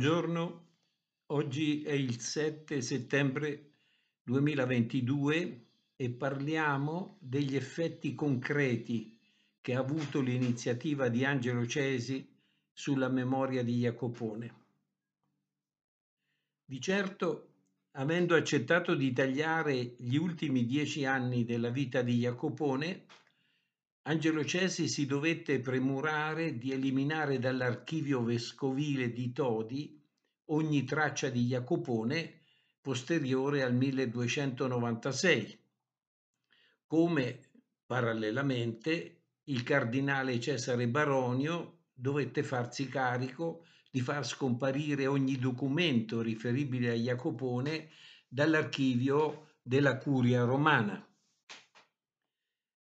buongiorno. Oggi è il 7 settembre 2022 e parliamo degli effetti concreti che ha avuto l'iniziativa di Angelo Cesi sulla memoria di Jacopone. Di certo, avendo accettato di tagliare gli ultimi dieci anni della vita di Jacopone, Angelo Cesi si dovette premurare di eliminare dall'archivio vescovile di Todi ogni traccia di Jacopone posteriore al 1296, come parallelamente il cardinale Cesare Baronio dovette farsi carico di far scomparire ogni documento riferibile a Jacopone dall'archivio della Curia romana.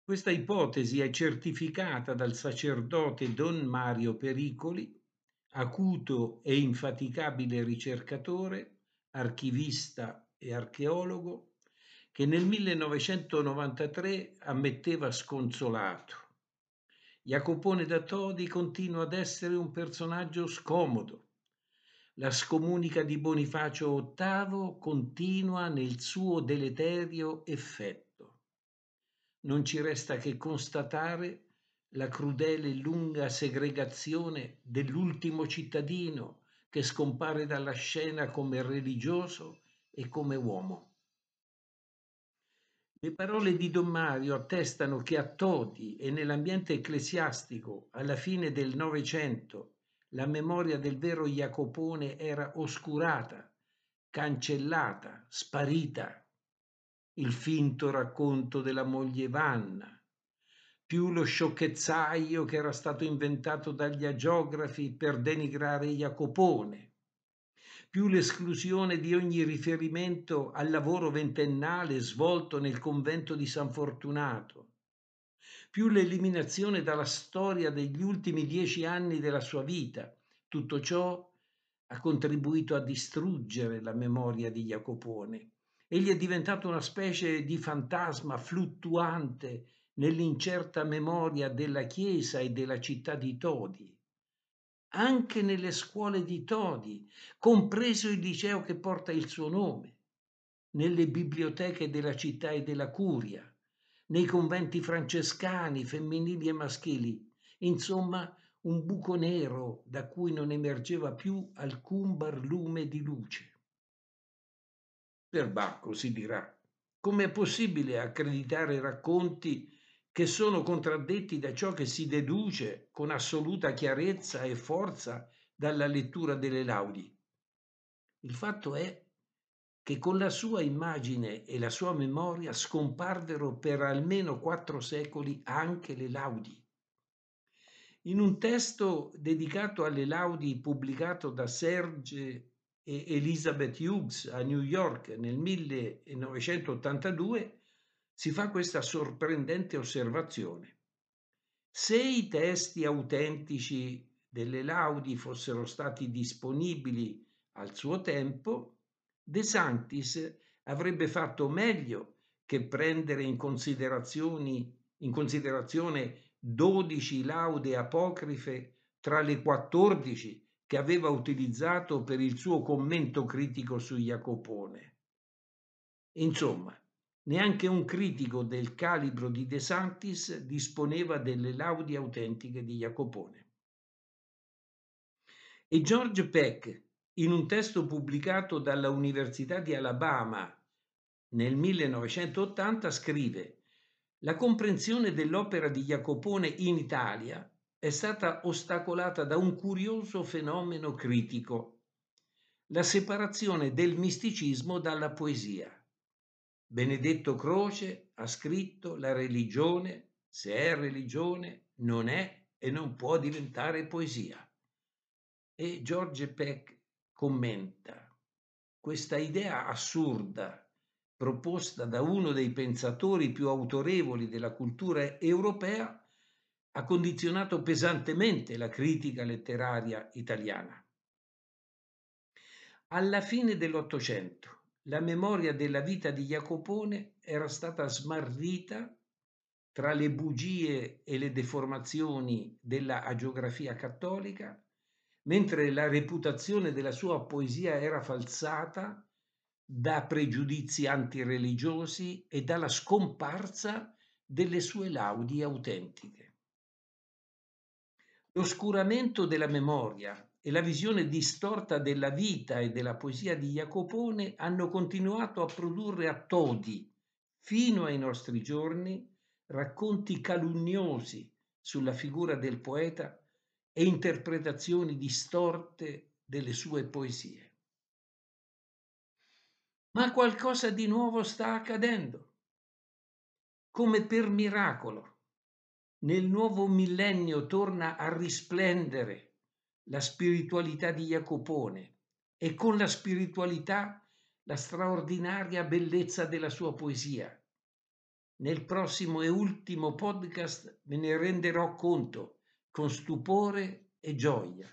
Questa ipotesi è certificata dal sacerdote Don Mario Pericoli, acuto e infaticabile ricercatore, archivista e archeologo, che nel 1993 ammetteva sconsolato. Jacopone da Todi continua ad essere un personaggio scomodo. La scomunica di Bonifacio VIII continua nel suo deleterio effetto non ci resta che constatare la crudele e lunga segregazione dell'ultimo cittadino che scompare dalla scena come religioso e come uomo. Le parole di Don Mario attestano che a Todi e nell'ambiente ecclesiastico alla fine del Novecento la memoria del vero Jacopone era oscurata, cancellata, sparita il finto racconto della moglie Vanna, più lo sciocchezzaio che era stato inventato dagli agiografi per denigrare Jacopone, più l'esclusione di ogni riferimento al lavoro ventennale svolto nel convento di San Fortunato, più l'eliminazione dalla storia degli ultimi dieci anni della sua vita. Tutto ciò ha contribuito a distruggere la memoria di Jacopone Egli è diventato una specie di fantasma fluttuante nell'incerta memoria della Chiesa e della città di Todi. Anche nelle scuole di Todi, compreso il liceo che porta il suo nome, nelle biblioteche della città e della curia, nei conventi francescani, femminili e maschili, insomma un buco nero da cui non emergeva più alcun barlume di luce. Perbacco si dirà. Com'è possibile accreditare racconti che sono contraddetti da ciò che si deduce con assoluta chiarezza e forza dalla lettura delle laudi? Il fatto è che con la sua immagine e la sua memoria scomparvero per almeno quattro secoli anche le laudi. In un testo dedicato alle laudi pubblicato da Serge Elizabeth Hughes a New York nel 1982 si fa questa sorprendente osservazione. Se i testi autentici delle laudi fossero stati disponibili al suo tempo, De Sanctis avrebbe fatto meglio che prendere in, in considerazione 12 laude apocrife tra le 14 che aveva utilizzato per il suo commento critico su Jacopone. Insomma, neanche un critico del calibro di De Santis disponeva delle laudi autentiche di Jacopone. E George Peck, in un testo pubblicato dalla Università di Alabama nel 1980, scrive La comprensione dell'opera di Jacopone in Italia è stata ostacolata da un curioso fenomeno critico, la separazione del misticismo dalla poesia. Benedetto Croce ha scritto la religione, se è religione, non è e non può diventare poesia. E George Peck commenta questa idea assurda proposta da uno dei pensatori più autorevoli della cultura europea ha condizionato pesantemente la critica letteraria italiana. Alla fine dell'Ottocento la memoria della vita di Jacopone era stata smarrita tra le bugie e le deformazioni della agiografia cattolica, mentre la reputazione della sua poesia era falsata da pregiudizi antireligiosi e dalla scomparsa delle sue laudi autentiche. L'oscuramento della memoria e la visione distorta della vita e della poesia di Jacopone hanno continuato a produrre a Todi, fino ai nostri giorni, racconti calunniosi sulla figura del poeta e interpretazioni distorte delle sue poesie. Ma qualcosa di nuovo sta accadendo. Come per miracolo, nel nuovo millennio torna a risplendere la spiritualità di Jacopone e con la spiritualità la straordinaria bellezza della sua poesia. Nel prossimo e ultimo podcast me ne renderò conto con stupore e gioia.